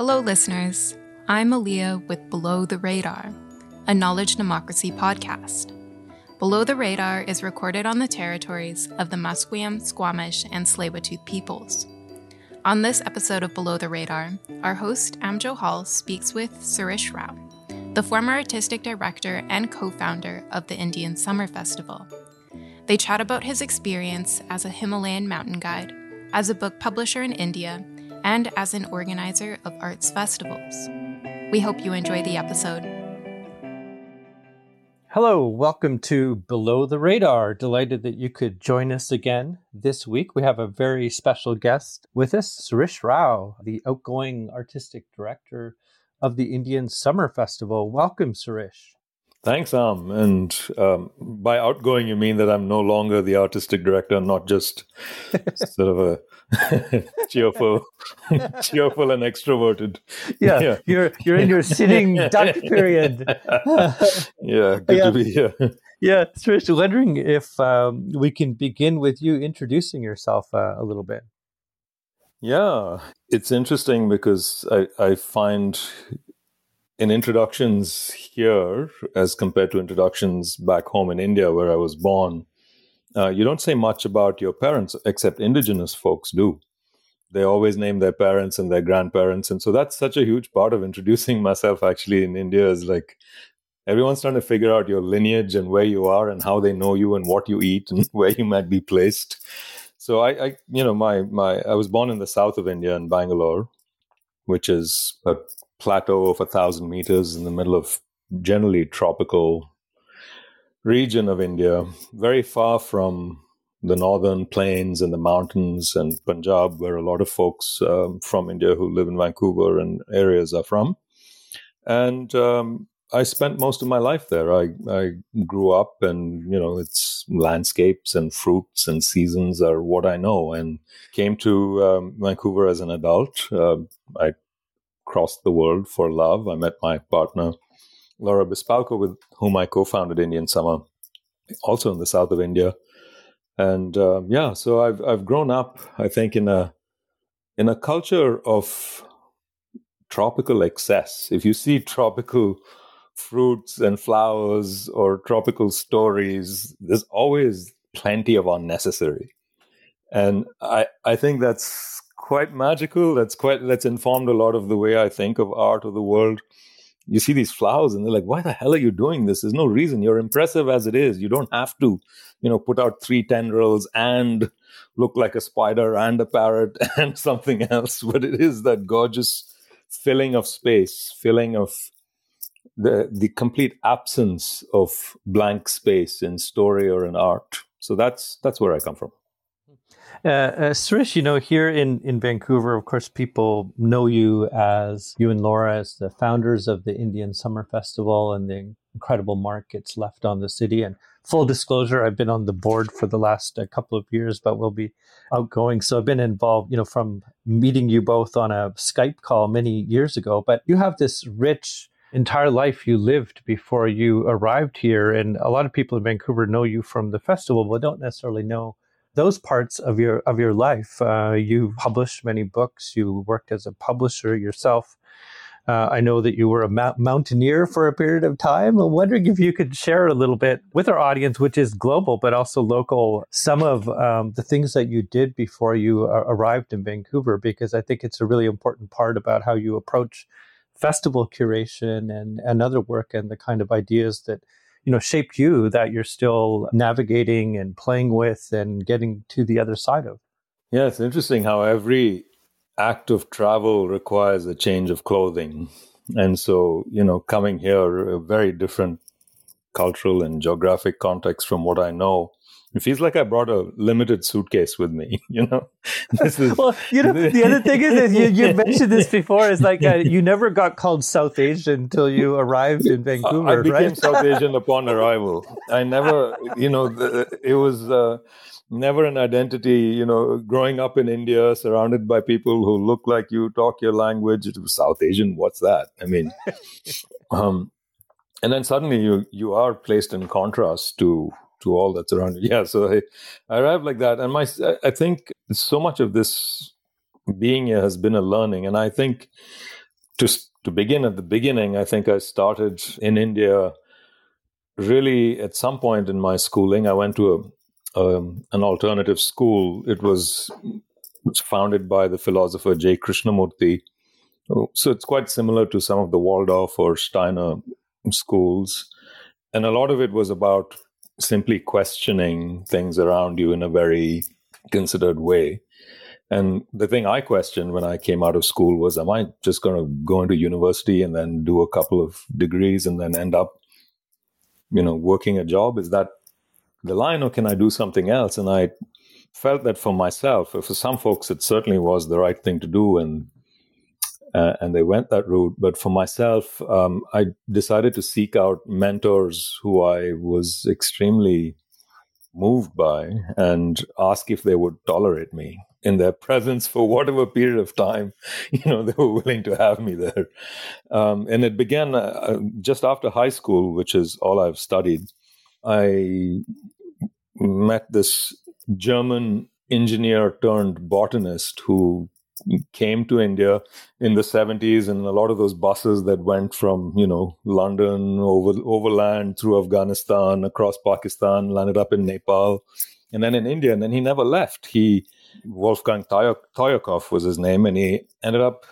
Hello, listeners. I'm Aaliyah with Below the Radar, a knowledge democracy podcast. Below the Radar is recorded on the territories of the Musqueam, Squamish, and Tsleil-Waututh peoples. On this episode of Below the Radar, our host Am Johal speaks with Sirish Rao, the former artistic director and co-founder of the Indian Summer Festival. They chat about his experience as a Himalayan mountain guide, as a book publisher in India, and as an organizer of arts festivals. We hope you enjoy the episode. Hello, welcome to Below the Radar. Delighted that you could join us again this week. We have a very special guest with us, Sirish Rao, the outgoing artistic director of the Indian Summer Festival. Welcome, Sirish. Thanks, Am. And um, by outgoing, you mean that I'm no longer the artistic director, not just sort of a cheerful, cheerful and extroverted. Yeah, yeah, you're you're in your sitting duck period. yeah, good yeah. to be here. Yeah, Trish, wondering if um, we can begin with you introducing yourself uh, a little bit. Yeah, it's interesting because I, I find in introductions here, as compared to introductions back home in India, where I was born, uh, you don't say much about your parents, except indigenous folks do. They always name their parents and their grandparents. And so that's such a huge part of introducing myself actually in India is like everyone's trying to figure out your lineage and where you are and how they know you and what you eat and where you might be placed. So I, I you know, my my I was born in the south of India in Bangalore, which is a plateau of a thousand meters in the middle of generally tropical region of India, very far from the northern plains and the mountains and Punjab, where a lot of folks um, from India who live in Vancouver and areas are from. And um, I spent most of my life there. I, I grew up, and you know, it's landscapes and fruits and seasons are what I know. And came to um, Vancouver as an adult. Uh, I crossed the world for love. I met my partner Laura Byspalko, with whom I co-founded Indian Summer, also in the south of India. And um, yeah, so I've I've grown up, I think, in a in a culture of tropical excess. If you see tropical fruits and flowers or tropical stories, there's always plenty of unnecessary. And I, I think that's quite magical. That's quite that's informed a lot of the way I think of art of the world you see these flowers and they're like why the hell are you doing this? There's no reason. You're impressive as it is. You don't have to you know put out three tendrils and look like a spider and a parrot and something else. But it is that gorgeous filling of space filling of the the complete absence of blank space in story or in art. So that's that's where i come from uh, uh, Sirish, you know, here in, in Vancouver, of course, people know you as you and Laura as the founders of the Indian Summer Festival and the incredible markets left on the city. And full disclosure, I've been on the board for the last uh, couple of years, but we'll be outgoing. So I've been involved, you know, from meeting you both on a Skype call many years ago. But you have this rich entire life you lived before you arrived here. And a lot of people in Vancouver know you from the festival, but don't necessarily know those parts of your of your life. Uh, you published many books. You worked as a publisher yourself. Uh, I know that you were a ma- mountaineer for a period of time. I'm wondering if you could share a little bit with our audience, which is global but also local, some of um, the things that you did before you uh, arrived in Vancouver, because I think it's a really important part about how you approach festival curation and, and other work and the kind of ideas that you know shaped you that you're still navigating and playing with and getting to the other side of. Yeah it's interesting how every act of travel requires a change of clothing. And so you know coming here a very different cultural and geographic context from what i know it feels like I brought a limited suitcase with me. You know, is, well, you know, the other thing is, is you, you mentioned this before. Is like uh, you never got called South Asian until you arrived in Vancouver. I became right? South Asian upon arrival. I never, you know, the, it was uh, never an identity. You know, growing up in India, surrounded by people who look like you, talk your language. It was South Asian. What's that? I mean, um, and then suddenly you you are placed in contrast to to all that's around you. Yeah, so I, I arrived like that, and my I think so much of this being here has been a learning, and I think just to begin at the beginning, I think I started in India really at some point in my schooling. I went to a, um, an alternative school. It was, was founded by the philosopher J. Krishnamurti. So it's quite similar to some of the Waldorf or Steiner schools. And a lot of it was about simply questioning things around you in a very considered way. And the thing I questioned when I came out of school was, am I just going to go into university and then do a couple of degrees and then end up, you know, working a job? Is that the line or can I do something else? And I felt that for myself, for some folks, it certainly was the right thing to do. And, uh, and they went that route. But for myself, um, I decided to seek out mentors who I was extremely moved by and ask if they would tolerate me in their presence for whatever period of time you know they were willing to have me there um, and it began uh, just after high school which is all i've studied i met this german engineer turned botanist who came to india in the 70s and a lot of those buses that went from you know london over overland through afghanistan across pakistan landed up in nepal and then in india and then he never left. He Wolfgang Theuerkauf was his name, and he ended up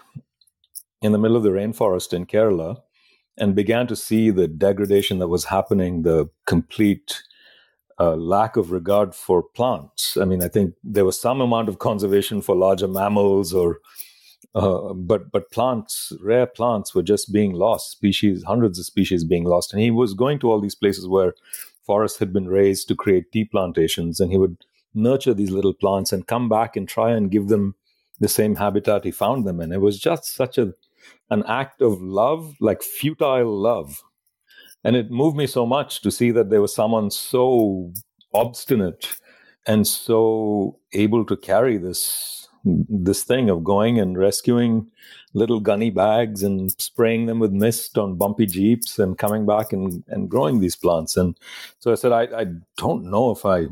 in the middle of the rainforest in Kerala and began to see the degradation that was happening, the complete uh, lack of regard for plants. I mean, I think there was some amount of conservation for larger mammals, or uh, but but plants, rare plants, were just being lost. Species, hundreds of species being lost, and he was going to all these places where forests had been raised to create tea plantations, and he would nurture these little plants and come back and try and give them the same habitat he found them in. It was just such a an act of love, like futile love. And it moved me so much to see that there was someone so obstinate and so able to carry this this thing of going and rescuing little gunny bags and spraying them with mist on bumpy jeeps and coming back and, and growing these plants. And so I said, I, I don't know if I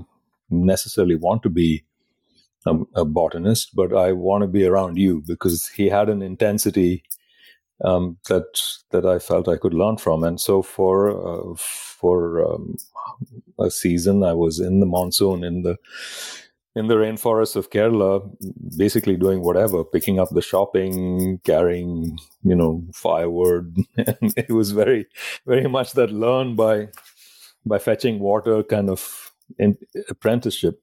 necessarily want to be a, a, botanist, but I want to be around you because he had an intensity um, that that I felt I could learn from. And so for uh, for um, a season, I was in the monsoon in the in the rainforests of Kerala, basically doing whatever, picking up the shopping, carrying you know firewood. it was very very much that learn by by fetching water kind of apprenticeship.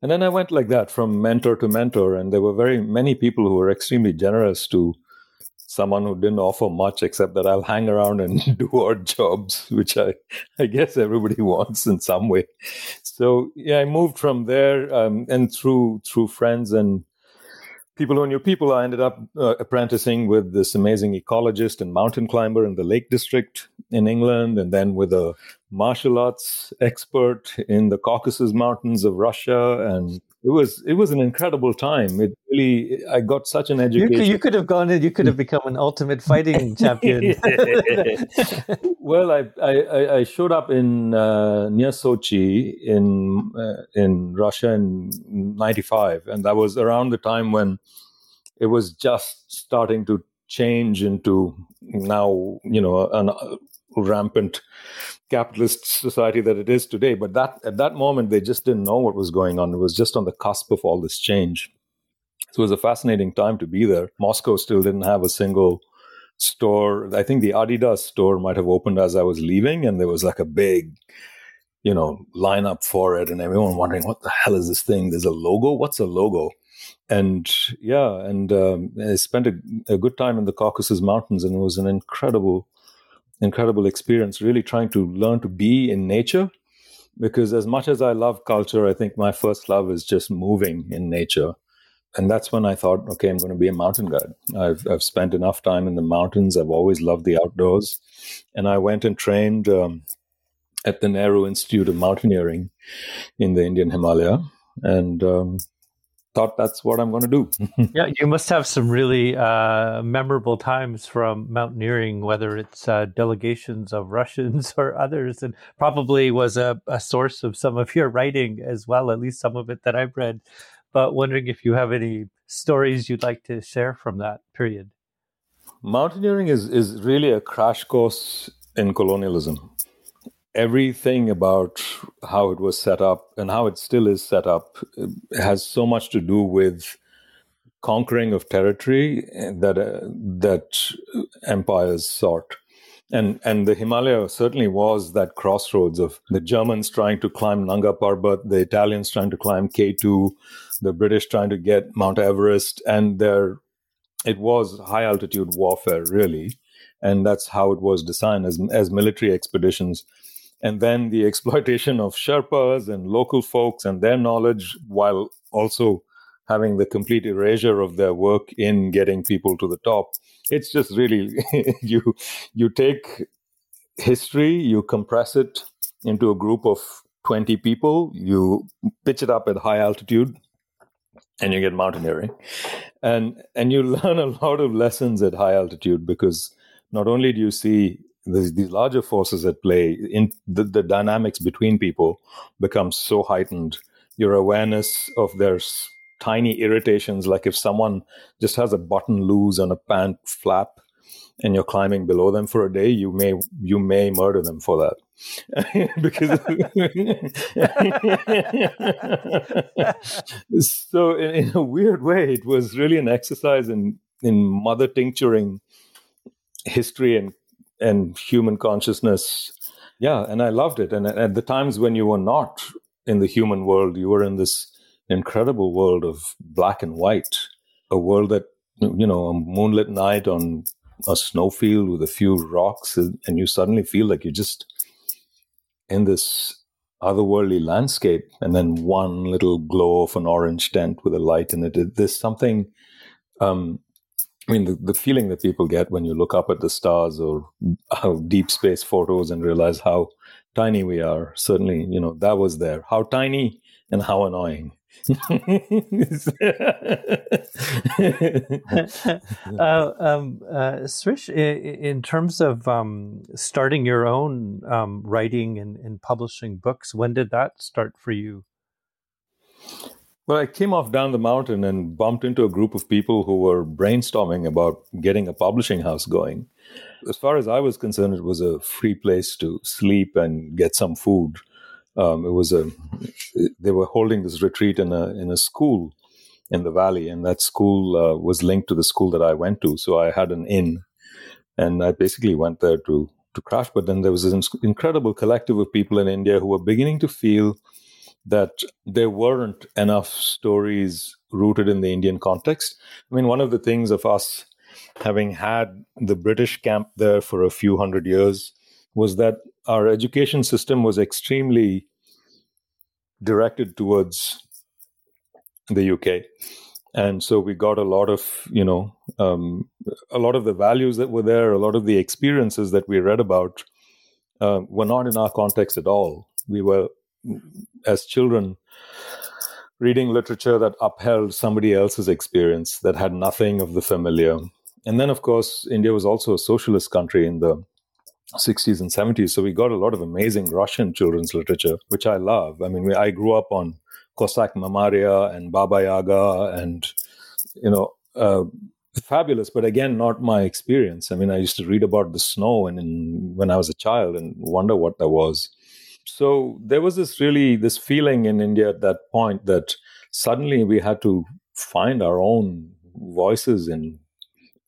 And then I went like that from mentor to mentor, and there were very many people who were extremely generous to someone who didn't offer much except that I'll hang around and do odd jobs, which I, I guess everybody wants in some way. So yeah, I moved from there um, and through through friends and people who knew people, I ended up uh, apprenticing with this amazing ecologist and mountain climber in the Lake District in England, and then with a martial arts expert in the Caucasus Mountains of Russia, and it was it was an incredible time. It really I got such an education. You could, you could have gone in. You could have become an ultimate fighting champion. well, I, I, I showed up in uh, near Sochi in uh, in Russia in '95, and that was around the time when it was just starting to change into now you know an rampant capitalist society that it is today. But that at that moment, they just didn't know what was going on. It was just on the cusp of all this change. So it was a fascinating time to be there. Moscow still didn't have a single store. I think the Adidas store might have opened as I was leaving, and there was like a big, you know, lineup for it, and everyone wondering what the hell is this thing? There's a logo. What's a logo? And yeah, and um, I spent a, a good time in the Caucasus Mountains, and it was an incredible incredible experience really trying to learn to be in nature. Because as much as i love culture i think my first love is just moving in nature. And that's when i thought okay i'm going to be a mountain guide. I've, I've spent enough time in the mountains. I've always loved the outdoors. And i went and trained um, at the nehru institute of mountaineering in the indian himalaya. And um, thought that's what I'm going to do. yeah, you must have some really uh, memorable times from mountaineering, whether it's uh, delegations of Russians or others, and probably was a, a, source of some of your writing as well, at least some of it that I've read. But wondering if you have any stories you'd like to share from that period. Mountaineering is, is really a crash course in colonialism. Everything about how it was set up and how it still is set up has so much to do with conquering of territory that uh, that empires sought. And and the Himalaya certainly was that crossroads of the Germans trying to climb Nanga Parbat, the Italians trying to climb K2, the British trying to get Mount Everest, and there it was high altitude warfare really and that's how it was designed as, as military expeditions and then the exploitation of sherpas and local folks and their knowledge while also having the complete erasure of their work in getting people to the top. It's just really you you take history you compress it into a group of 20 people you pitch it up at high altitude and you get mountaineering. And and you learn a lot of lessons at high altitude because not only do you see these, these larger forces at play in the, the dynamics between people becomes so heightened. Your awareness of their tiny irritations like if someone just has a button loose on a pant flap and you're climbing below them for a day you may you may murder them for that. Because so in, in, a weird way it was really an exercise in in mother tincturing history and and human consciousness. Yeah and i loved it. And at the times when you were not in the human world you were in this incredible world of black and white a world that you know a moonlit night on a snowfield with a few rocks and you suddenly feel like you're just in this otherworldly landscape and then one little glow of an orange tent with a light in it. There's something um, i mean the, the feeling that people get when you look up at the stars or how deep space photos and realize how tiny we are certainly you know that was there how tiny and how annoying uh, um, uh, Sirish, in, terms of um, starting your own um, writing and, and, publishing books, when did that start for you? Well, I came off down the mountain and bumped into a group of people who were brainstorming about getting a publishing house going. As far as I was concerned, it was a free place to sleep and get some food um, it was a they were holding this retreat in a in a school in the valley, and that school uh, was linked to the school that I went to. So I had an inn, and I basically went there to to crash. But then there was this incredible collective of people in India who were beginning to feel that there weren't enough stories rooted in the Indian context. I mean, one of the things of us having had the British camp there for a few hundred years was that our education system was extremely directed towards the UK. And so we got a lot of, you know, um, a lot of the values that were there, a lot of the experiences that we read about uh, were not in our context at all. We were, as children, reading literature that upheld somebody else's experience that had nothing of the familiar. And then, of course, India was also a socialist country in the 60s and 70s. So we got a lot of amazing Russian children's literature, which I love. I mean, I grew up on Cossack Mamaria and Baba Yaga and, you know, uh, fabulous, but again, not my experience. I mean, I used to read about the snow and in, when I was a child and wonder what that was. So there was this really this feeling in India at that point that suddenly we had to find our own voices in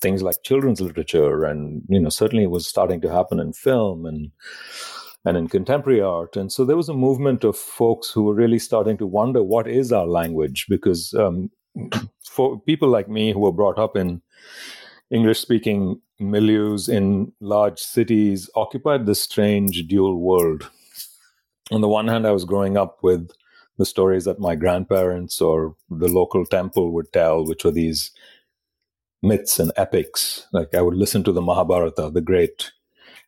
things like children's literature. And you know certainly it was starting to happen in film and and in contemporary art. And so there was a movement of folks who were really starting to wonder what is our language? Because um, for people like me who were brought up in english speaking milieus in large cities occupied this strange dual world on the one hand i was growing up with the stories that my grandparents or the local temple would tell which were these myths and epics. Like I would listen to the Mahabharata, the great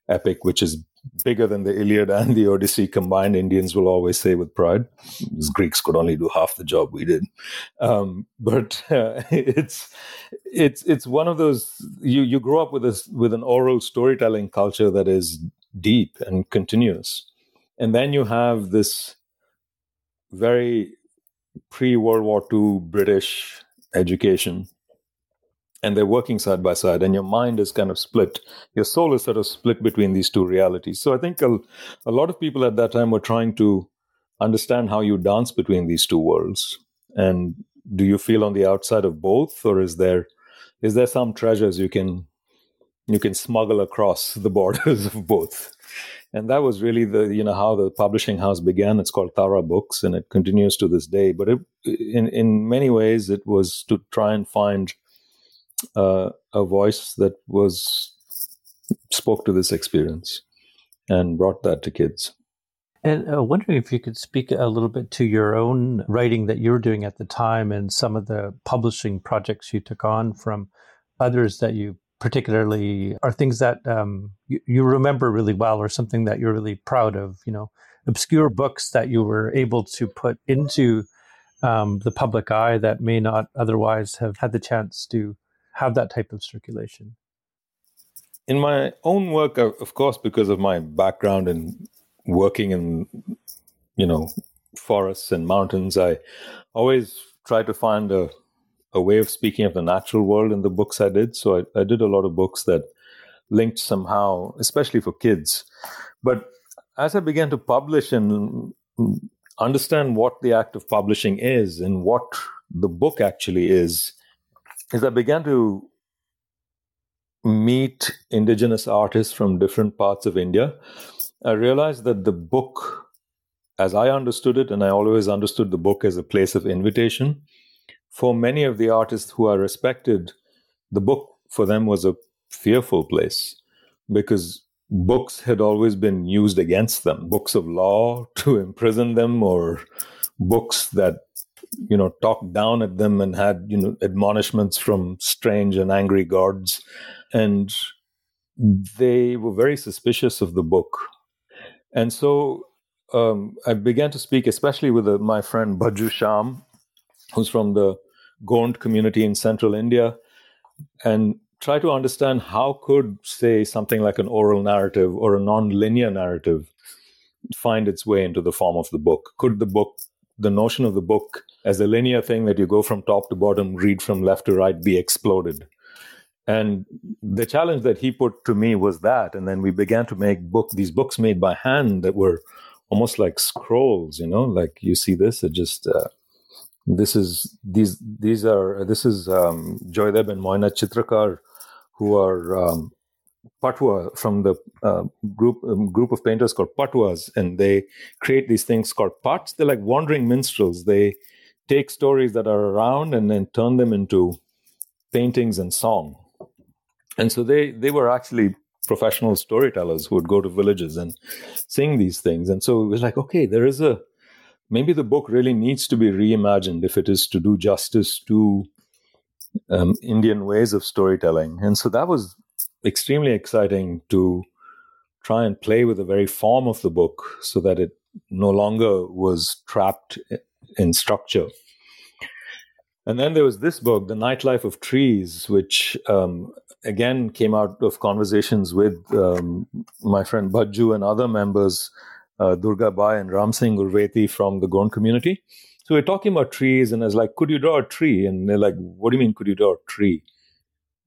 epic, which is bigger than the Iliad and the Odyssey combined. Indians will always say with pride, because Greeks could only do half the job we did. Um, but uh, it's it's it's one of those you you grow up with this with an oral storytelling culture that is deep and continuous, and then you have this very pre World War II British education and they're working side by side and your mind is kind of split. Your soul is sort of split between these two realities. So i think a, a lot of people at that time were trying to understand how you dance between these two worlds. And do you feel on the outside of both or is there is there some treasures you can you can smuggle across the borders of both and that was really the you know how the publishing house began it's called tara books and it continues to this day but it, in in many ways it was to try and find uh, a voice that was spoke to this experience and brought that to kids. And uh, wondering if you could speak a little bit to your own writing that you were doing at the time and some of the publishing projects you took on from others that you particularly are things that um, you, you remember really well or something that you're really proud of, you know, obscure books that you were able to put into um, the public eye that may not otherwise have had the chance to have that type of circulation? In my own work, of course, because of my background in working in, you know, forests and mountains, I always try to find a, a way of speaking of the natural world in the books I did. So I, I did a lot of books that linked somehow, especially for kids. But as I began to publish and understand what the act of publishing is and what the book actually is, is I began to meet indigenous artists from different parts of India, I realized that the book, as I understood it, and I always understood the book as a place of invitation, for many of the artists who are respected, the book for them was a fearful place because books had always been used against them. Books of law to imprison them or books that you know talked down at them and had you know admonishments from strange and angry gods. And they were very suspicious of the book. And so um, i began to speak especially with uh, my friend Bhajju Shyam who's from the gond community in central india and try to understand how could say something like an oral narrative or a non-linear narrative find its way into the form of the book could the book the notion of the book as a linear thing that you go from top to bottom, read from left to right, be exploded. And the challenge that he put to me was that. And then we began to make book these books made by hand that were almost like scrolls, you know, like you see this, it just uh, this is these these are this is um, Joydeb and Moina Chitrakar, who are um, patwa from the uh, group um, group of painters called patwas, and they create these things called pats. They're like wandering minstrels. They take stories that are around and then turn them into paintings and song. And so they they were actually professional storytellers who would go to villages and sing these things. And so it was like, okay, there is a maybe the book really needs to be reimagined if it is to do justice to um, Indian ways of storytelling. And so that was extremely exciting to try and play with the very form of the book so that it no longer was trapped in structure. And then there was this book, The Nightlife of Trees, which um, again came out of conversations with um, my friend Bhajju and other members, uh, Durga Bai and Ram Singh Urveti from the Gond community. So we're talking about trees, and I was like, could you draw a tree? And they're like, what do you mean, could you draw a tree?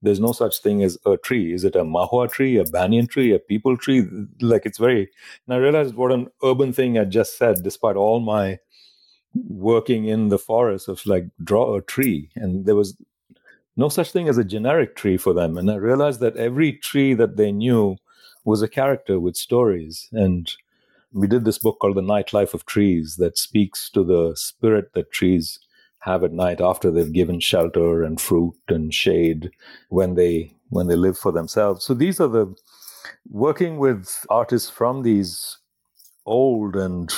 there's no such thing as a tree. Is it a mahua tree, a banyan tree, a peepal tree? Like it's very. And I realized what an urban thing I just said, despite all my working in the forest of like draw a tree, and there was no such thing as a generic tree for them. And I realized that every tree that they knew was a character with stories. And we did this book called The Nightlife of Trees that speaks to the spirit that trees have at night after they've given shelter and fruit and shade when they when they live for themselves. So these are the working with artists from these old and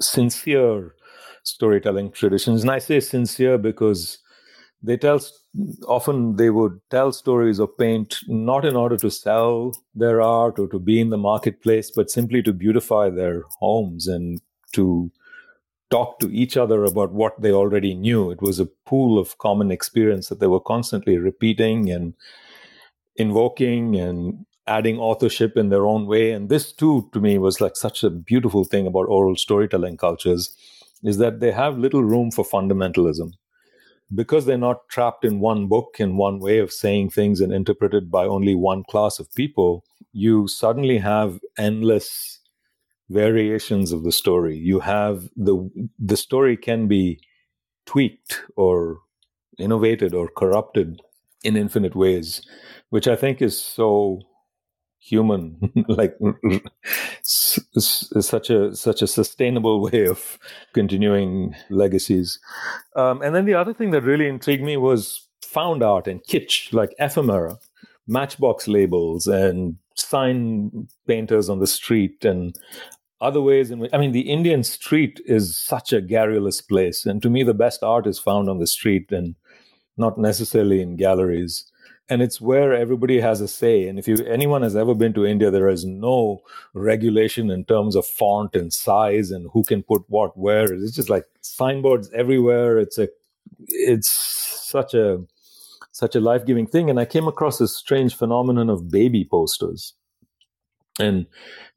sincere storytelling traditions. And I say sincere because they tell often they would tell stories or paint not in order to sell their art or to be in the marketplace, but simply to beautify their homes and to talk to each other about what they already knew. It was a pool of common experience that they were constantly repeating and invoking and adding authorship in their own way. And this too, to me, was like such a beautiful thing about oral storytelling cultures is that they have little room for fundamentalism. Because they're not trapped in one book and one way of saying things and interpreted by only one class of people, you suddenly have endless variations of the story. You have the the story can be tweaked or innovated or corrupted in infinite ways, which I think is so human like such a such a sustainable way of continuing legacies. Um, and then the other thing that really intrigued me was found art and kitsch like ephemera matchbox labels and sign painters on the street and other ways in which i mean the indian street is such a garrulous place. And to me the best art is found on the street and not necessarily in galleries and it's where everybody has a say. And if you anyone has ever been to india there is no regulation in terms of font and size and who can put what where. It's just like signboards everywhere. It's a it's such a such a life-giving thing. And i came across this strange phenomenon of baby posters. And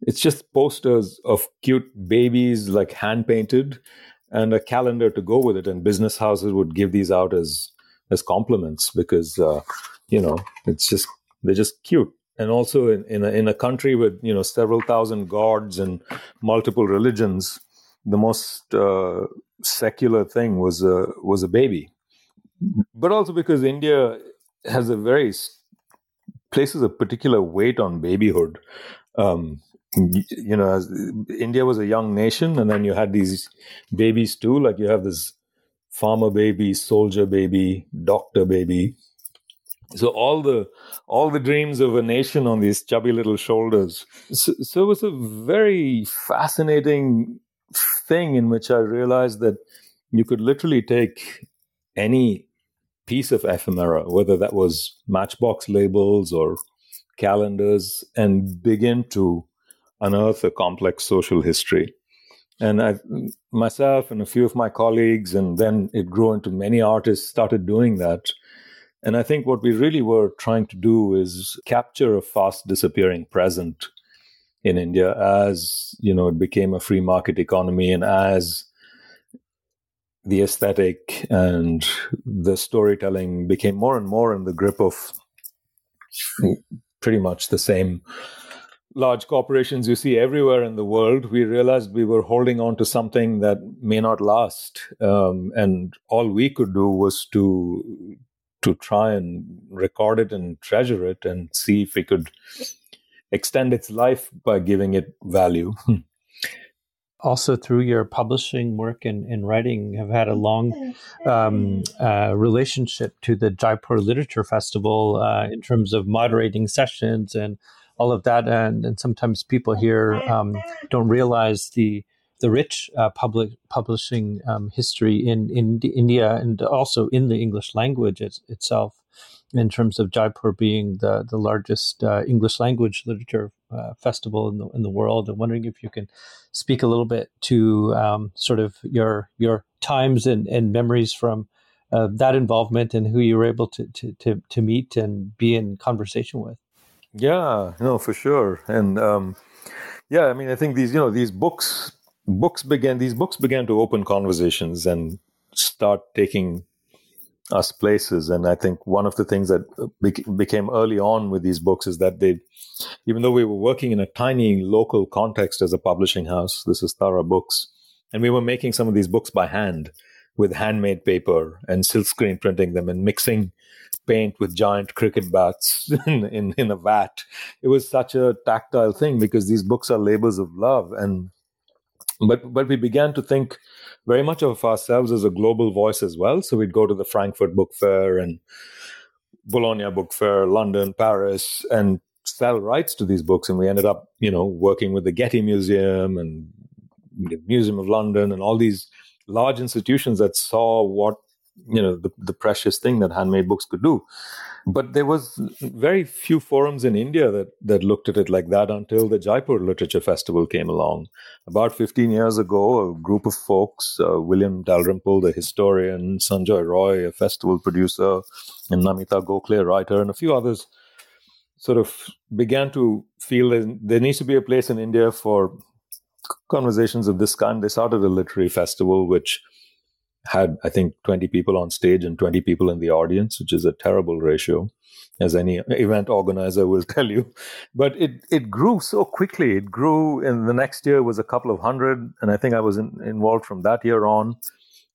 it's just posters of cute babies like hand painted and a calendar to go with it. And business houses would give these out as as compliments because uh, you know it's just they're just cute. And also in, in, a, in a country with you know several thousand gods and multiple religions the most uh, secular thing was a was a baby. But also because india has a very places a particular weight on babyhood. Um, you know as india was a young nation and then you had these babies too like you have this farmer baby soldier baby doctor baby so all the all the dreams of a nation on these chubby little shoulders. So, so, it was a very fascinating thing in which i realized that you could literally take any piece of ephemera whether that was matchbox labels or calendars and begin to unearth a complex social history. And i myself and a few of my colleagues and then it grew into many artists started doing that and I think what we really were trying to do is capture a fast disappearing present in India as, you know, it became a free market economy and as the aesthetic and the storytelling became more and more in the grip of pretty much the same large corporations you see everywhere in the world, we realized we were holding on to something that may not last. Um, and all we could do was to to try and record it and treasure it and see if we could extend its life by giving it value. also, through your publishing work and, and writing, have had a long um, uh, relationship to the Jaipur Literature Festival uh, in terms of moderating sessions and all of that. And, and sometimes people here um, don't realize the the rich uh, public publishing um, history in, in India and also in the English language it, itself, in terms of Jaipur being the the largest uh, English language literature uh, festival in the in the world. I'm wondering if you can speak a little bit to um, sort of your your times and, and memories from uh, that involvement and who you were able to, to to to meet and be in conversation with. Yeah, no, for sure, and. Um, yeah, I mean, I think these, you know, these books books began these books began to open conversations and start taking us places. And i think one of the things that became early on with these books is that they even though we were working in a tiny local context as a publishing house this is Tara Books and we were making some of these books by hand with handmade paper and silkscreen printing them and mixing paint with giant cricket bats in, in, in a vat. It was such a tactile thing because these books are labors of love and but but we began to think very much of ourselves as a global voice as well. So we'd go to the Frankfurt Book Fair and Bologna Book Fair, London, Paris, and sell rights to these books. And we ended up, you know, working with the Getty Museum and the Museum of London and all these large institutions that saw what you know the, the precious thing that handmade books could do but there was very few forums in india that that looked at it like that until the jaipur literature festival came along. About 15 years ago a group of folks uh, william dalrymple the historian sanjoy roy a festival producer and namita gokhale a writer and a few others sort of began to feel that there needs to be a place in india for conversations of this kind. They started a literary festival which had, I think, 20 people on stage and 20 people in the audience, which is a terrible ratio, as any event organizer will tell you. But it, it grew so quickly. It grew, and the next year was a couple of hundred. And I think I was in, involved from that year on,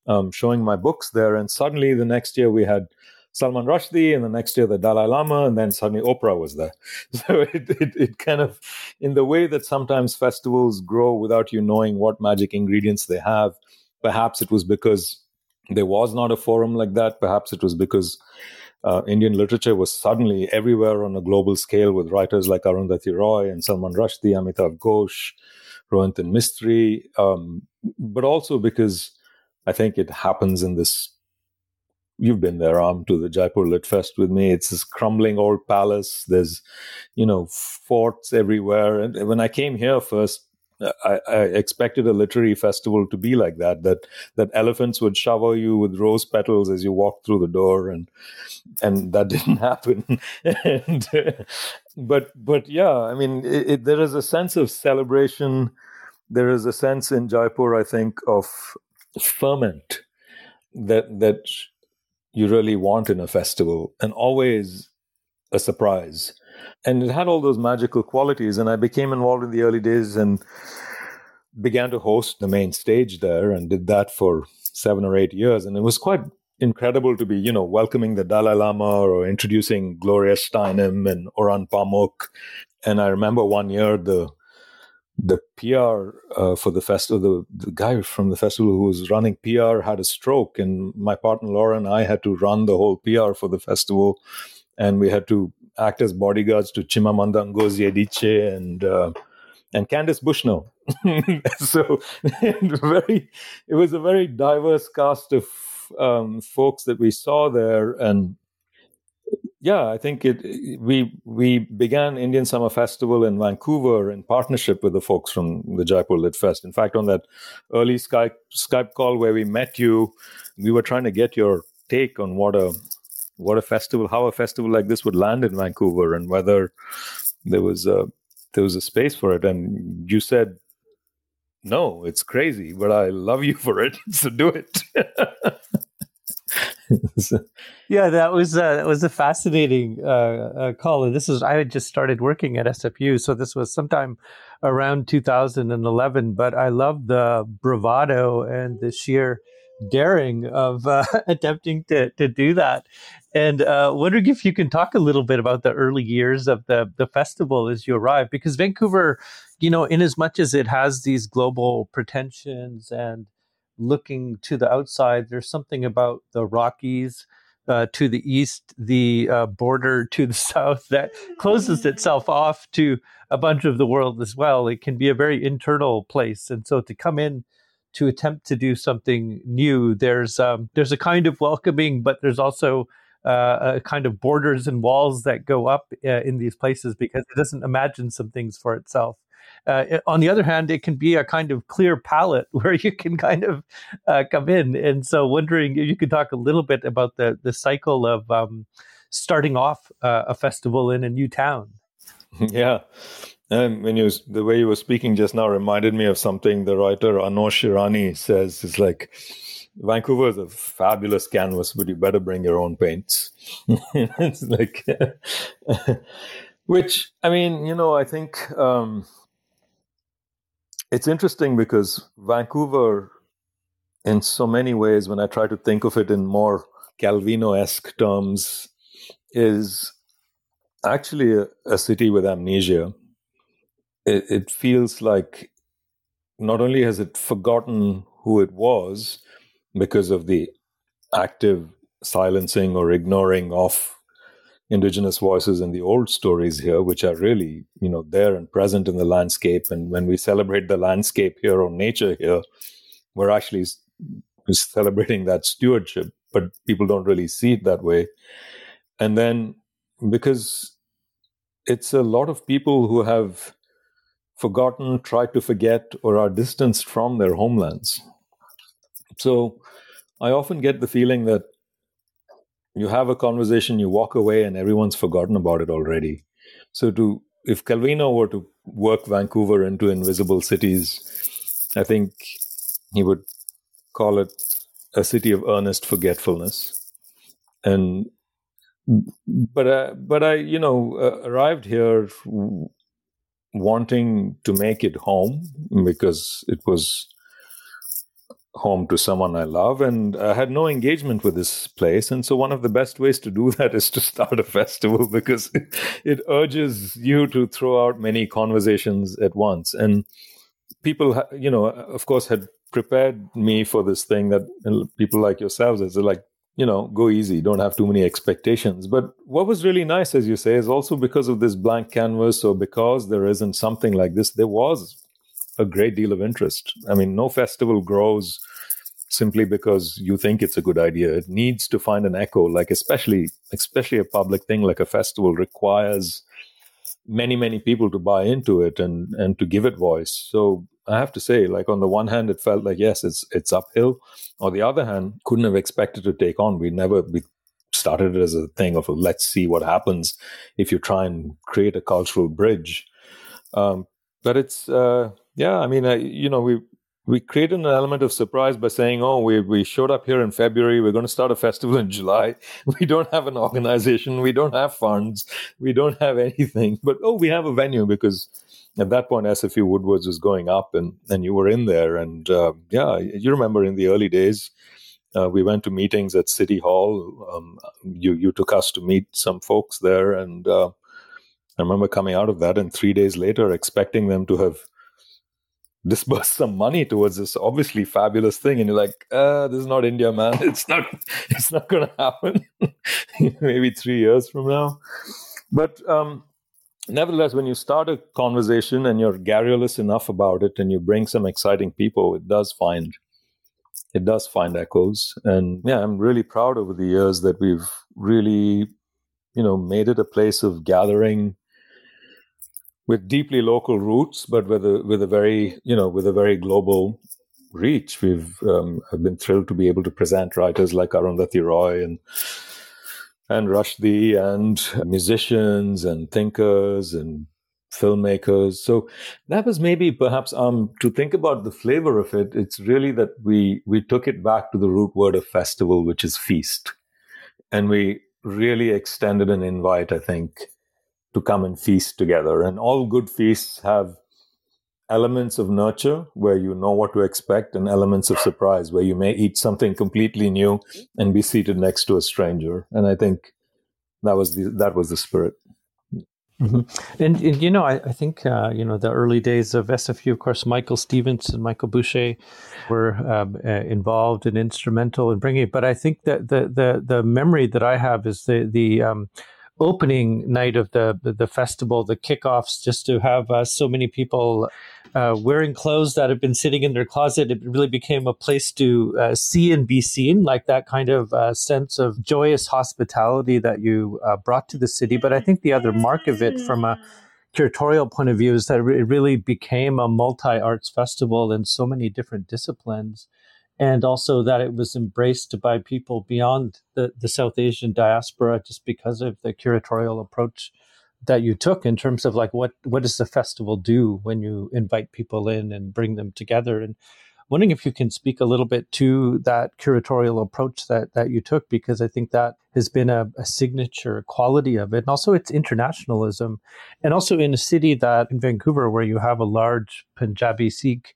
um, showing my books there. And suddenly the next year we had Salman Rushdie, and the next year the Dalai Lama, and then suddenly Oprah was there. So it, it, it, kind of, in the way that sometimes festivals grow without you knowing what magic ingredients they have, perhaps it was because there was not a forum like that. Perhaps it was because uh, Indian literature was suddenly everywhere on a global scale with writers like Arundhati Roy and Salman Rushdie, Amitav Ghosh, Rohinton Mistry, um, but also because I think it happens in this you've been there, Ram, to the Jaipur Lit Fest with me. It's this crumbling old palace. There's, you know, forts everywhere. And when I came here first, I, I, expected a literary festival to be like that. That that elephants would shower you with rose petals as you walked through the door, and and that didn't happen. and, but but yeah, I mean, it, it, there is a sense of celebration. There is a sense in Jaipur, I think, of ferment that that you really want in a festival and always a surprise. And it had all those magical qualities. And I became involved in the early days and began to host the main stage there and did that for seven or eight years. And it was quite incredible to be, you know, welcoming the Dalai Lama or introducing Gloria Steinem and Orhan Pamuk. And I remember one year the the PR uh, for the festival, the, the guy from the festival who was running PR had a stroke, and my partner Laura and I had to run the whole PR for the festival, and we had to act as bodyguards to Chimamanda Ngozi Adichie and uh, and Candace Bushnell. so very, it was a very diverse cast of um, folks that we saw there, and yeah, I think it. We we began Indian Summer Festival in Vancouver in partnership with the folks from the Jaipur Lit Fest. In fact, on that early Skype Skype call where we met you, we were trying to get your take on what a what a festival, how a festival like this would land in Vancouver, and whether there was a there was a space for it. And you said, "No, it's crazy, but I love you for it, so do it." yeah, that was uh, that was a fascinating uh, uh, call. And this is I had just started working at SFU, so this was sometime around 2011. But I love the bravado and the sheer daring of uh, attempting to to do that. And uh, wondering if you can talk a little bit about the early years of the the festival as you arrived, because Vancouver, you know, in as much as it has these global pretensions and looking to the outside, there's something about the Rockies uh, to the east, the uh, border to the south that closes itself off to a bunch of the world as well. It can be a very internal place, and so to come in to attempt to do something new, there's um, there's a kind of welcoming, but there's also uh, a kind of borders and walls that go up uh, in these places because it doesn't imagine some things for itself. Uh, on the other hand, it can be a kind of clear palette where you can kind of uh, come in. And so, wondering if you could talk a little bit about the the cycle of um, starting off uh, a festival in a new town. Yeah. And when you the way you were speaking just now reminded me of something the writer Anosh Irani says. It's like Vancouver is a fabulous canvas, but you better bring your own paints. it's like, which I mean, you know, I think um, it's interesting because Vancouver, in so many ways, when I try to think of it in more Calvino esque terms, is actually a, a, city with amnesia. It, it feels like not only has it forgotten who it was because of the active silencing or ignoring of indigenous voices in the old stories here, which are really, you know, there and present in the landscape. And when we celebrate the landscape here or nature here, we're actually celebrating that stewardship, but people don't really see it that way. And then because it's a lot of people who have forgotten, tried to forget, or are distanced from their homelands. So I often get the feeling that you have a conversation, you walk away, and everyone's forgotten about it already. So, to if Calvino were to work Vancouver into invisible cities, I think he would call it a city of earnest forgetfulness. And but uh, but I you know uh, arrived here wanting to make it home because it was home to someone I love, and I had no engagement with this place. And so, one of the best ways to do that is to start a festival because it, urges you to throw out many conversations at once. And people, you know, of course, had prepared me for this thing that people like yourselves is like you know, go easy, don't have too many expectations. But what was really nice, as you say, is also because of this blank canvas or because there isn't something like this, there was a great deal of interest. I mean, no festival grows simply because you think it's a good idea. It needs to find an echo, like especially especially a public thing like a festival requires many, many people to buy into it and and to give it voice. So I have to say, like on the one hand, it felt like yes, it's it's uphill. On the other hand, couldn't have expected to take on. We never we started it as a thing of let's see what happens if you try and create a cultural bridge. Um, but it's uh, yeah, I mean, you know, we we created an element of surprise by saying, "Oh, we we showed up here in February. We're going to start a festival in July. We don't have an organization. We don't have funds. We don't have anything. But oh, we have a venue because." at that point SFU Woodwards was going up and, and you were in there. And uh, yeah, you remember in the early days, uh, we went to meetings at City Hall. Um, you, you took us to meet some folks there. And uh, I remember coming out of that and three days later expecting them to have disbursed some money towards this obviously fabulous thing. And you're like, uh, this is not India, man. It's not, it's not going to happen. Maybe three years from now. But um, nevertheless, when you start a conversation and you're garrulous enough about it and you bring some exciting people, it does find it does find echoes. And yeah, I'm really proud over the years that we've really, you know, made it a place of gathering with deeply local roots, but with a with a very, you know, with a very global reach. We've um, I've been thrilled to be able to present writers like Arundhati Roy and and Rushdie and musicians and thinkers and filmmakers. So that was maybe perhaps um to think about the flavor of it. It's really that we we took it back to the root word of festival, which is feast, and we really extended an invite. I think to come and feast together. And all good feasts have elements of nurture where you know what to expect and elements of surprise where you may eat something completely new and be seated next to a stranger and i think that was the that was the spirit mm-hmm. and, and, you know i, I think uh, you know the early days of sfu of course michael stevens and michael boucher were um, uh, involved and instrumental in bringing it but i think that the the the memory that i have is the the um, opening night of the the, festival, the kickoffs, just to have uh, so many people uh, wearing clothes that have been sitting in their closet. It really became a place to uh, see and be seen, like that kind of uh, sense of joyous hospitality that you uh, brought to the city. But I think the other mark of it, from a curatorial point of view, is that it really became a multi arts festival in so many different disciplines and also that it was embraced by people beyond the, the South Asian diaspora just because of the curatorial approach that you took in terms of like what what does the festival do when you invite people in and bring them together? And wondering if you can speak a little bit to that curatorial approach that that you took because I think that has been a, a signature quality of it. And also its internationalism. And also in a city that in Vancouver where you have a large Punjabi Sikh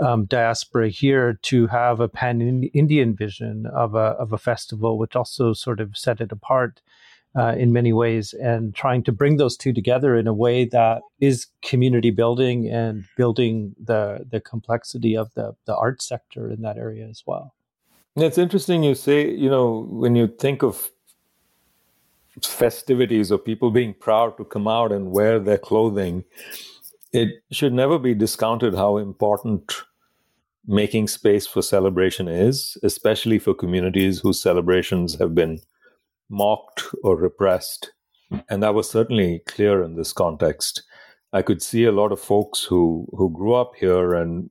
um, diaspora here to have a pan Indian vision of a, of a festival, which also sort of set it apart uh, in many ways, and trying to bring those two together in a way that is community building and building the, the complexity of the, the art sector in that area as well. It's interesting you say, you know, when you think of festivities or people being proud to come out and wear their clothing, it should never be discounted how important making space for celebration is, especially for communities whose celebrations have been mocked or repressed. And that was certainly clear in this context. I could see a lot of folks who, who grew up here, and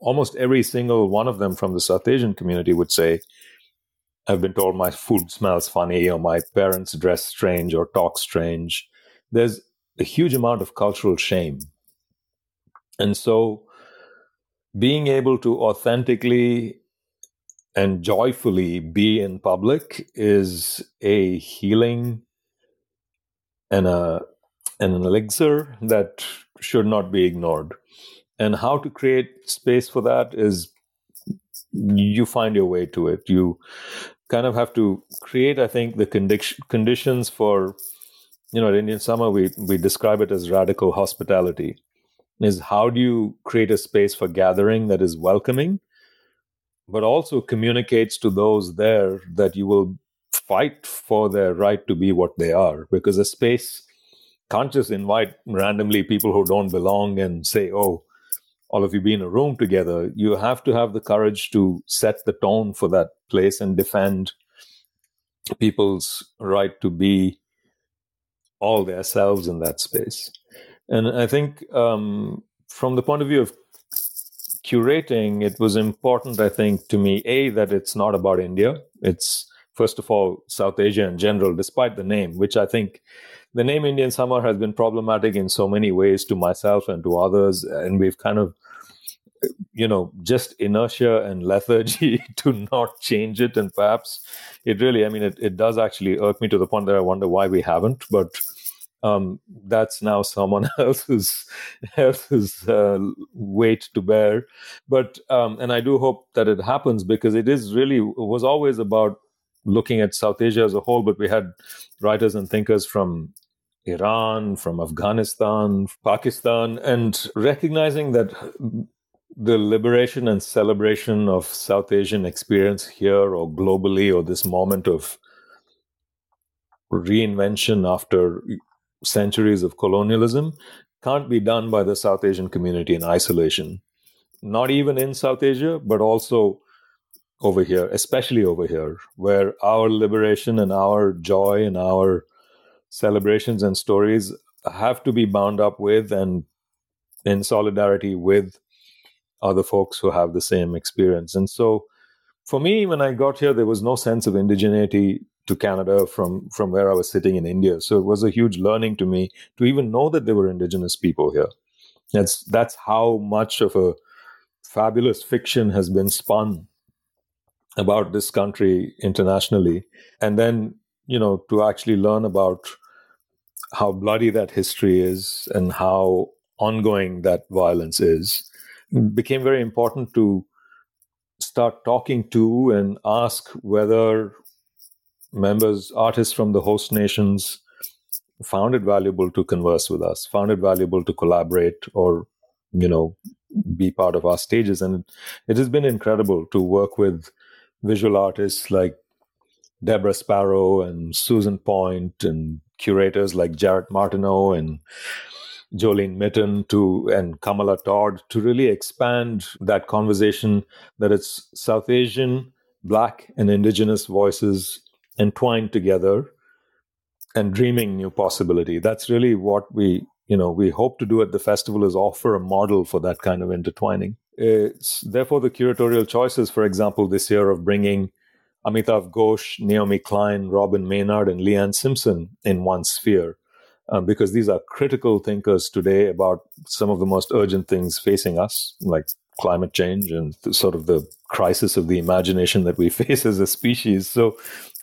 almost every single one of them from the South Asian community would say, I've been told my food smells funny, or my parents dress strange or talk strange. There's a huge amount of cultural shame. And so being able to authentically and joyfully be in public is a healing and a and an elixir that should not be ignored. And how to create space for that is you find your way to it. You kind of have to create, I think, the condi- conditions for, you know, at Indian Summer, we, we describe it as radical hospitality. Is how do you create a space for gathering that is welcoming, but also communicates to those there that you will fight for their right to be what they are? Because a space can't just invite randomly people who don't belong and say, oh, all of you be in a room together. You have to have the courage to set the tone for that place and defend people's right to be all their selves in that space. And I think um, from the point of view of curating, it was important, I think, to me, A, that it's not about India. It's, first of all, South Asia in general, despite the name, which I think the name Indian Summer has been problematic in so many ways to myself and to others, and we've kind of you know just inertia and lethargy to not change it. And perhaps it really i mean it, it does actually irk me to the point that i wonder why we haven't. But um, that's now someone else's else's uh, weight to bear. But um, and i do hope that it happens because it is really it was always about looking at South Asia as a whole, but we had writers and thinkers from Iran, from Afghanistan, Pakistan, and recognizing that the liberation and celebration of South Asian experience here or globally, or this moment of reinvention after centuries of colonialism, can't be done by the South Asian community in isolation. Not even in South Asia, but also over here, especially over here, where our liberation and our joy and our celebrations and stories have to be bound up with and in solidarity with other folks who have the same experience. And so for me, when I got here, there was no sense of indigeneity to Canada from, from where I was sitting in India. So it was a huge learning to me to even know that there were indigenous people here. That's that's how much of a fabulous fiction has been spun about this country internationally and then you know to actually learn about how bloody that history is and how ongoing that violence is became very important to start talking to and ask whether members artists from the host nations found it valuable to converse with us found it valuable to collaborate or you know be part of our stages. And it has been incredible to work with visual artists like Debra Sparrow and Susan Point and curators like Jarrett Martineau and Jolene Mitten to and Kamala Todd to really expand that conversation that it's South Asian, Black, and Indigenous voices entwined together and dreaming new possibility. That's really what we you know we hope to do at the festival is offer a model for that kind of intertwining. It's therefore the curatorial choices, for example, this year of bringing Amitav Ghosh, Naomi Klein, Robyn Maynard, and Leanne Simpson in one sphere, um, because these are critical thinkers today about some of the most urgent things facing us, like climate change and sort of the crisis of the imagination that we face as a species. So,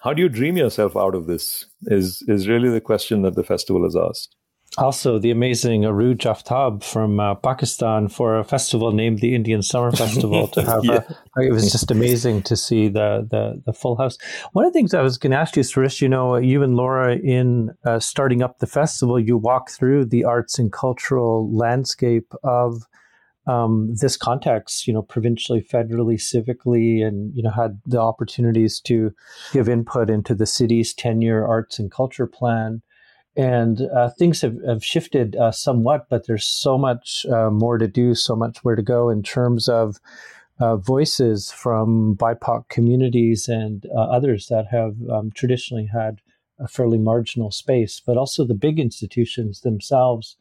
how do you dream yourself out of this? Is is really the question that the festival has asked also the amazing Arooj Aftab from uh, Pakistan for a festival named the Indian Summer Festival. To have yeah. a, it was just amazing to see the, the the full house. One of the things I was going to ask you, Sirish, you know, you and Laura in uh, starting up the festival, you walk through the arts and cultural landscape of um, this context, you know, provincially, federally, civically, and you know, had the opportunities to give input into the city's ten-year arts and culture plan. And uh, things have, have shifted uh, somewhat, but there's so much uh, more to do, so much where to go in terms of uh, voices from BIPOC communities and uh, others that have um, traditionally had a fairly marginal space, but also the big institutions themselves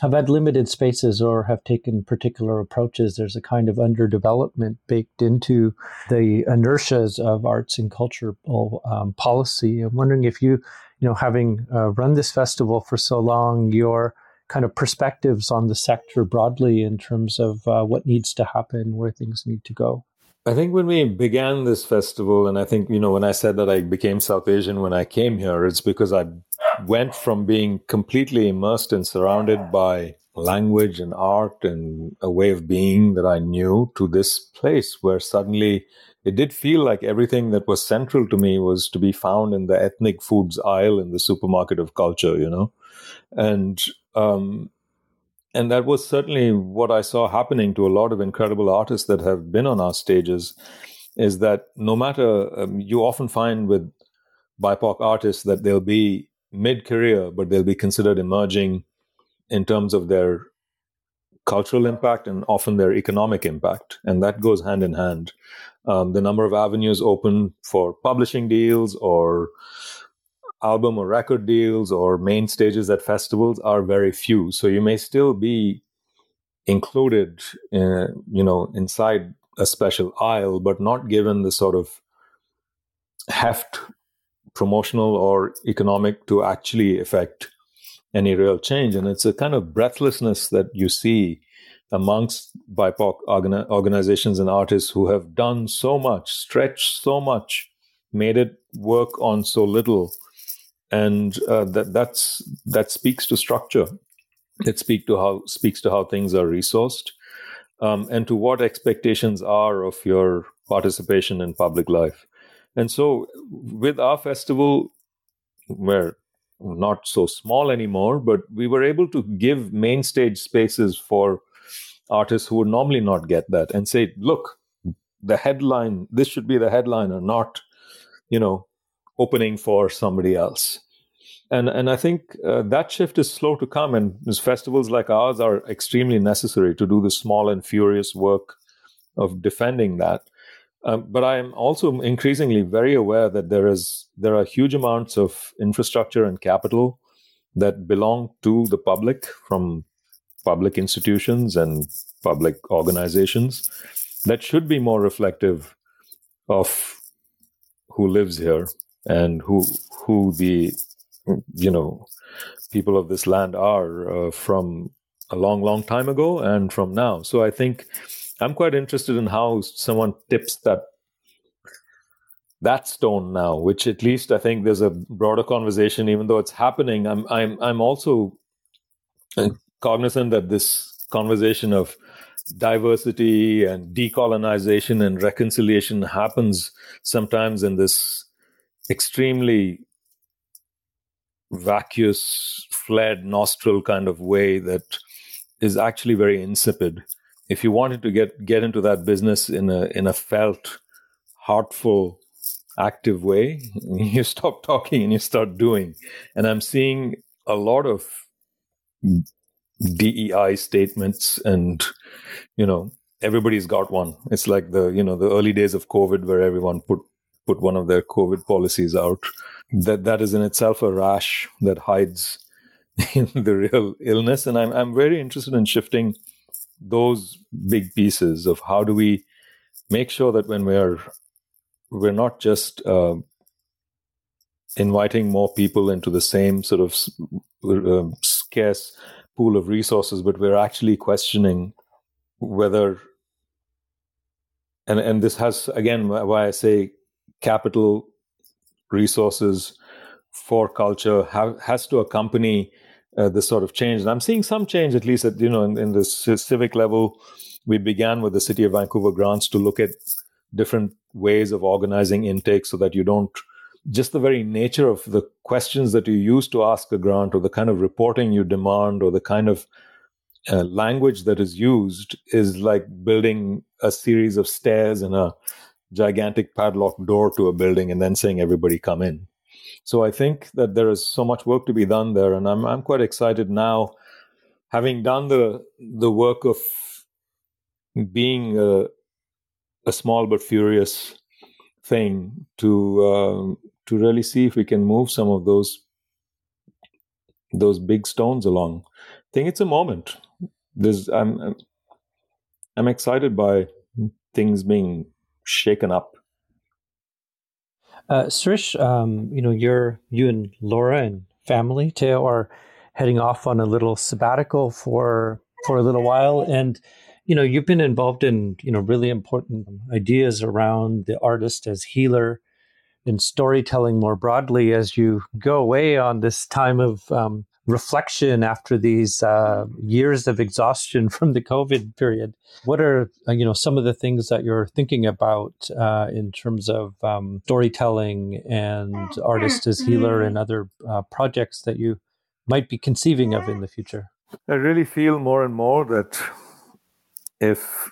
have had limited spaces or have taken particular approaches. There's a kind of underdevelopment baked into the inertias of arts and cultural um, policy. I'm wondering if you you know, having uh, run this festival for so long, your kind of perspectives on the sector broadly in terms of uh, what needs to happen, where things need to go. I think when we began this festival, and I think, you know, when I said that I became South Asian when I came here, it's because I went from being completely immersed and surrounded by language and art and a way of being that I knew to this place where suddenly it did feel like everything that was central to me was to be found in the ethnic foods aisle in the supermarket of culture, you know? And, um, and that was certainly what I saw happening to a lot of incredible artists that have been on our stages. Is that no matter um, you often find with BIPOC artists that they'll be mid career, but they'll be considered emerging in terms of their cultural impact and often their economic impact. And that goes hand in hand. Um, the number of avenues open for publishing deals or album or record deals or main stages at festivals are very few. So you may still be included, in, uh, you know, inside a special aisle, but not given the sort of heft, promotional or economic, to actually affect any real change. And it's a kind of breathlessness that you see amongst BIPOC organ- organizations and artists who have done so much, stretched so much, made it work on so little and uh, that that's that speaks to structure. It speak to how speaks to how things are resourced, um, and to what expectations are of your participation in public life. And so, with our festival, we're not so small anymore, but we were able to give main stage spaces for artists who would normally not get that, and say, "Look, the headline. This should be the headliner, not, you know, opening for somebody else. And and I think uh, that shift is slow to come, and festivals like ours are extremely necessary to do the small and furious work of defending that. Um, but I am also increasingly very aware that there is there are huge amounts of infrastructure and capital that belong to the public from public institutions and public organizations that should be more reflective of who lives here and who who the you know people of this land are uh, from a long long time ago and from now. So i think i'm quite interested in how someone tips that that stone now which at least i think there's a broader conversation even though it's happening i'm i'm i'm also cognizant that this conversation of diversity and decolonization and reconciliation happens sometimes in this extremely vacuous, flared nostril kind of way that is actually very insipid. If you wanted to get get into that business in a in a felt, heartful, active way, you stop talking and you start doing. And I'm seeing a lot of DEI statements and you know everybody's got one. It's like the you know the early days of COVID where everyone put put one of their COVID policies out. That that is in itself a rash that hides the real illness. And I'm I'm very interested in shifting those big pieces of how do we make sure that when we're we're not just uh, inviting more people into the same sort of uh, scarce pool of resources, but we're actually questioning whether and and this has again why I say capital resources for culture have, has to accompany uh, this sort of change. And I'm seeing some change, at least at you know in, in the civic level. We began with the City of Vancouver grants to look at different ways of organizing intake so that you don't just the very nature of the questions that you use to ask a grant or the kind of reporting you demand or the kind of uh, language that is used is like building a series of stairs in a gigantic padlock door to a building and then saying everybody come in. So I think that there is so much work to be done there, and I'm I'm quite excited now, having done the the work of being a, a small but furious thing to um, to really see if we can move some of those those big stones along. I think it's a moment. There's I'm I'm excited by things being shaken up. Uh, Sirish, um, you know, you're you and Laura and family Teo are heading off on a little sabbatical for for a little while, and you know, you've been involved in, you know, really important ideas around the artist as healer and storytelling more broadly as you go away on this time of um, reflection after these uh, years of exhaustion from the COVID period. What are uh, you know some of the things that you're thinking about uh, in terms of um, storytelling and artist as healer and other uh, projects that you might be conceiving of in the future? I really feel more and more that if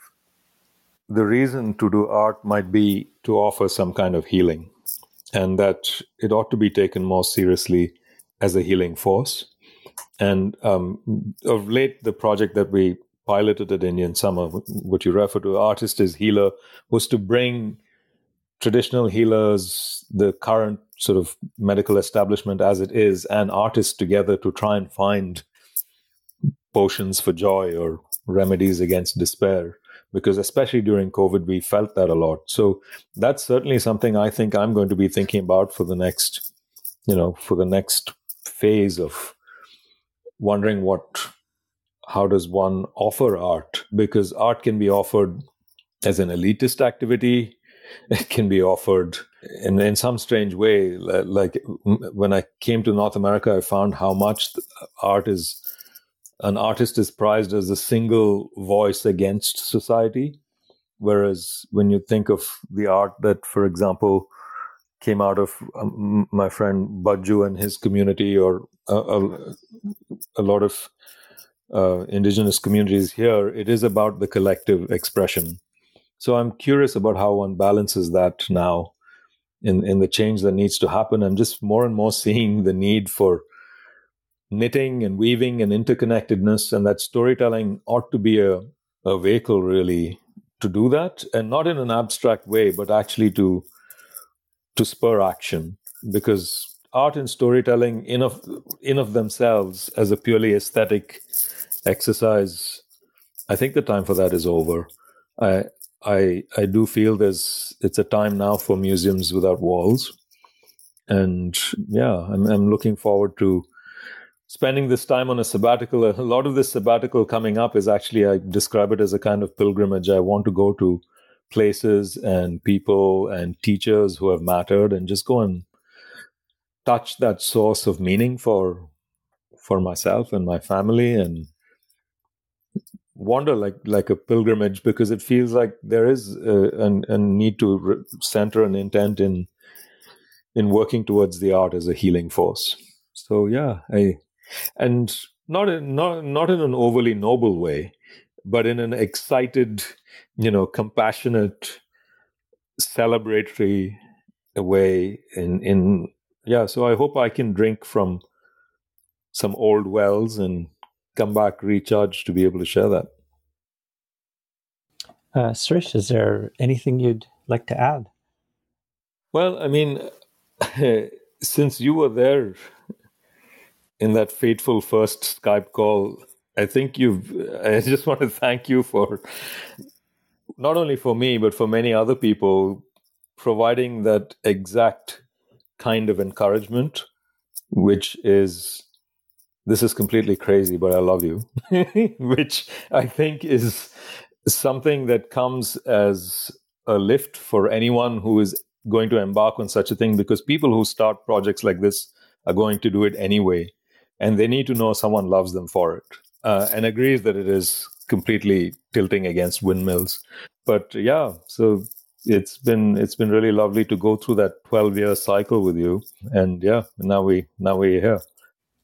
the reason to do art might be to offer some kind of healing, and that it ought to be taken more seriously as a healing force and um, of late, the project that we piloted at Indian Summer, what you refer to, artist is healer, was to bring traditional healers, the current sort of medical establishment as it is, and artists together to try and find potions for joy or remedies against despair. Because especially during COVID, we felt that a lot. So that's certainly something I think I'm going to be thinking about for the next, you know, for the next phase of wondering what how does one offer art? Because art can be offered as an elitist activity. It can be offered in, in some strange way. Like when i came to north america i found how much art is an artist is prized as a single voice against society. Whereas when you think of the art that for example came out of um, my friend Bhajju and his community, or a, a, a lot of uh, indigenous communities here, it is about the collective expression. So I'm curious about how one balances that now in, in the change that needs to happen. I'm just more and more seeing the need for knitting and weaving and interconnectedness, and that storytelling ought to be a, a vehicle really to do that, and not in an abstract way, but actually to to spur action because art and storytelling in of in of themselves as a purely aesthetic exercise i think the time for that is over. I i i do feel there's it's a time now for museums without walls. And yeah i'm, I'm looking forward to spending this time on a sabbatical. A lot of this sabbatical coming up is actually i describe it as a kind of pilgrimage i want to go to places and people and teachers who have mattered and just go and touch that source of meaning for for myself and my family and wander like like a pilgrimage because it feels like there is a, a, need to re- center an intent in in working towards the art as a healing force. So yeah i and not in not not in an overly noble way but in an excited you know, compassionate, celebratory way in in yeah so i hope i can drink from some old wells and come back recharged to be able to share that. Uh, Sirish, is there anything you'd like to add? Well i mean since you were there in that fateful first skype call i think you've i just want to thank you for not only for me, but for many other people, providing that exact kind of encouragement, which is this is completely crazy, but I love you, which I think is something that comes as a lift for anyone who is going to embark on such a thing because people who start projects like this are going to do it anyway and they need to know someone loves them for it uh, and agrees that it is completely tilting against windmills. But yeah, so it's been it's been really lovely to go through that 12 year cycle with you. And yeah now we now we're here.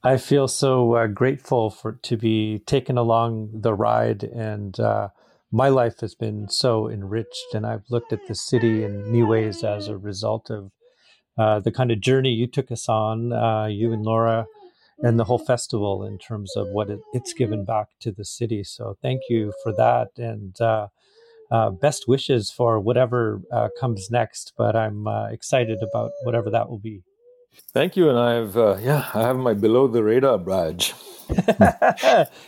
I feel so uh, grateful for to be taken along the ride. And uh, my life has been so enriched. And i've looked at the city in new ways as a result of uh, the kind of journey you took us on uh, you and laura and the whole festival in terms of what it, it's given back to the city. So thank you for that, and uh, uh, best wishes for whatever uh, comes next. But I'm uh, excited about whatever that will be. Thank you, and I have uh, yeah, I have my below the radar badge.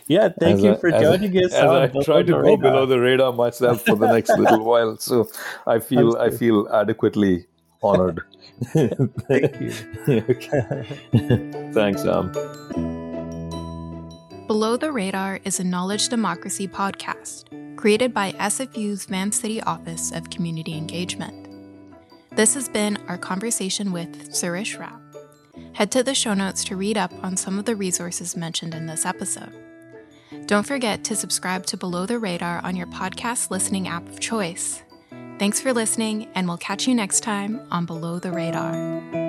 yeah, thank as you for joining us. As I try to go radar. below the radar myself for the next little while, so I feel I feel adequately honored. Thank you. Thanks, Am. Below the Radar is a knowledge democracy podcast. created by SFU's Vancity Office of Community Engagement. This has been our conversation with Sirish Rao. Head to the show notes to read up on some of the resources mentioned in this episode. Don't forget to subscribe to Below the Radar on your podcast listening app of choice. Thanks for listening, and we'll catch you next time on Below the Radar.